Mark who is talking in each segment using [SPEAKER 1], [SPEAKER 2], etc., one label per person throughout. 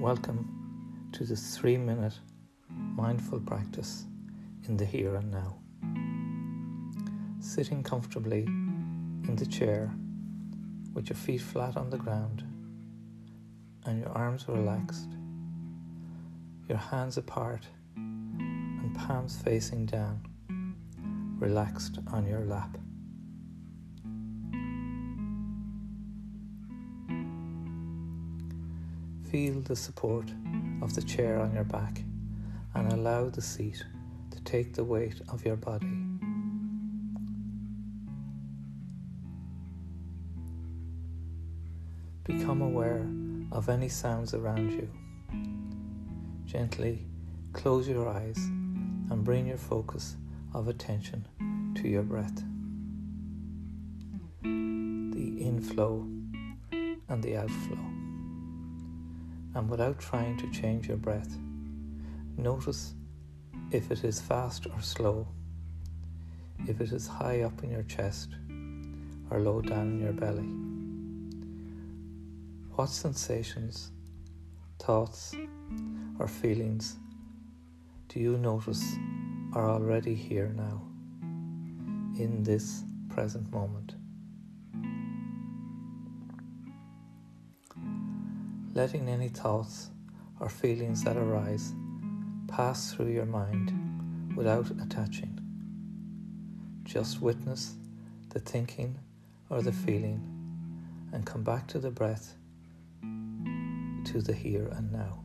[SPEAKER 1] Welcome to this three minute mindful practice in the here and now. Sitting comfortably in the chair with your feet flat on the ground and your arms relaxed, your hands apart and palms facing down, relaxed on your lap. Feel the support of the chair on your back and allow the seat to take the weight of your body. Become aware of any sounds around you. Gently close your eyes and bring your focus of attention to your breath. The inflow and the outflow and without trying to change your breath, notice if it is fast or slow, if it is high up in your chest or low down in your belly. What sensations, thoughts, or feelings do you notice are already here now, in this present moment? Letting any thoughts or feelings that arise pass through your mind without attaching. Just witness the thinking or the feeling and come back to the breath, to the here and now.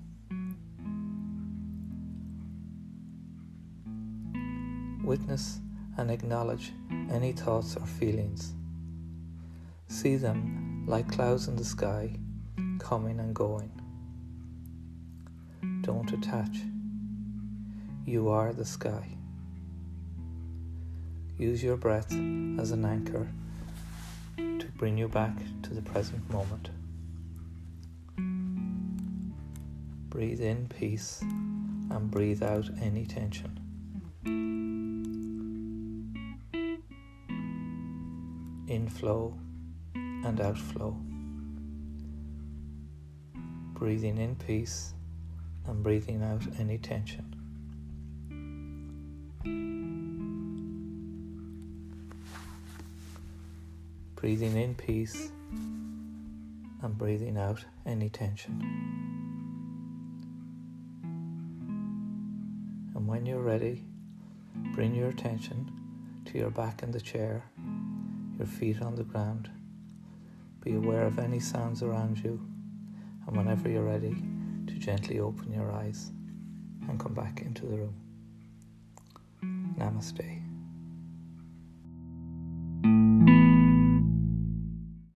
[SPEAKER 1] Witness and acknowledge any thoughts or feelings. See them like clouds in the sky coming and going. Don't attach. You are the sky. Use your breath as an anchor to bring you back to the present moment. Breathe in peace and breathe out any tension. Inflow and outflow breathing in peace and breathing out any tension. Breathing in peace and breathing out any tension. And when you're ready, bring your attention to your back in the chair, your feet on the ground. Be aware of any sounds around you and whenever you're mm. ready, to gently open your eyes and come back into the room. Namaste.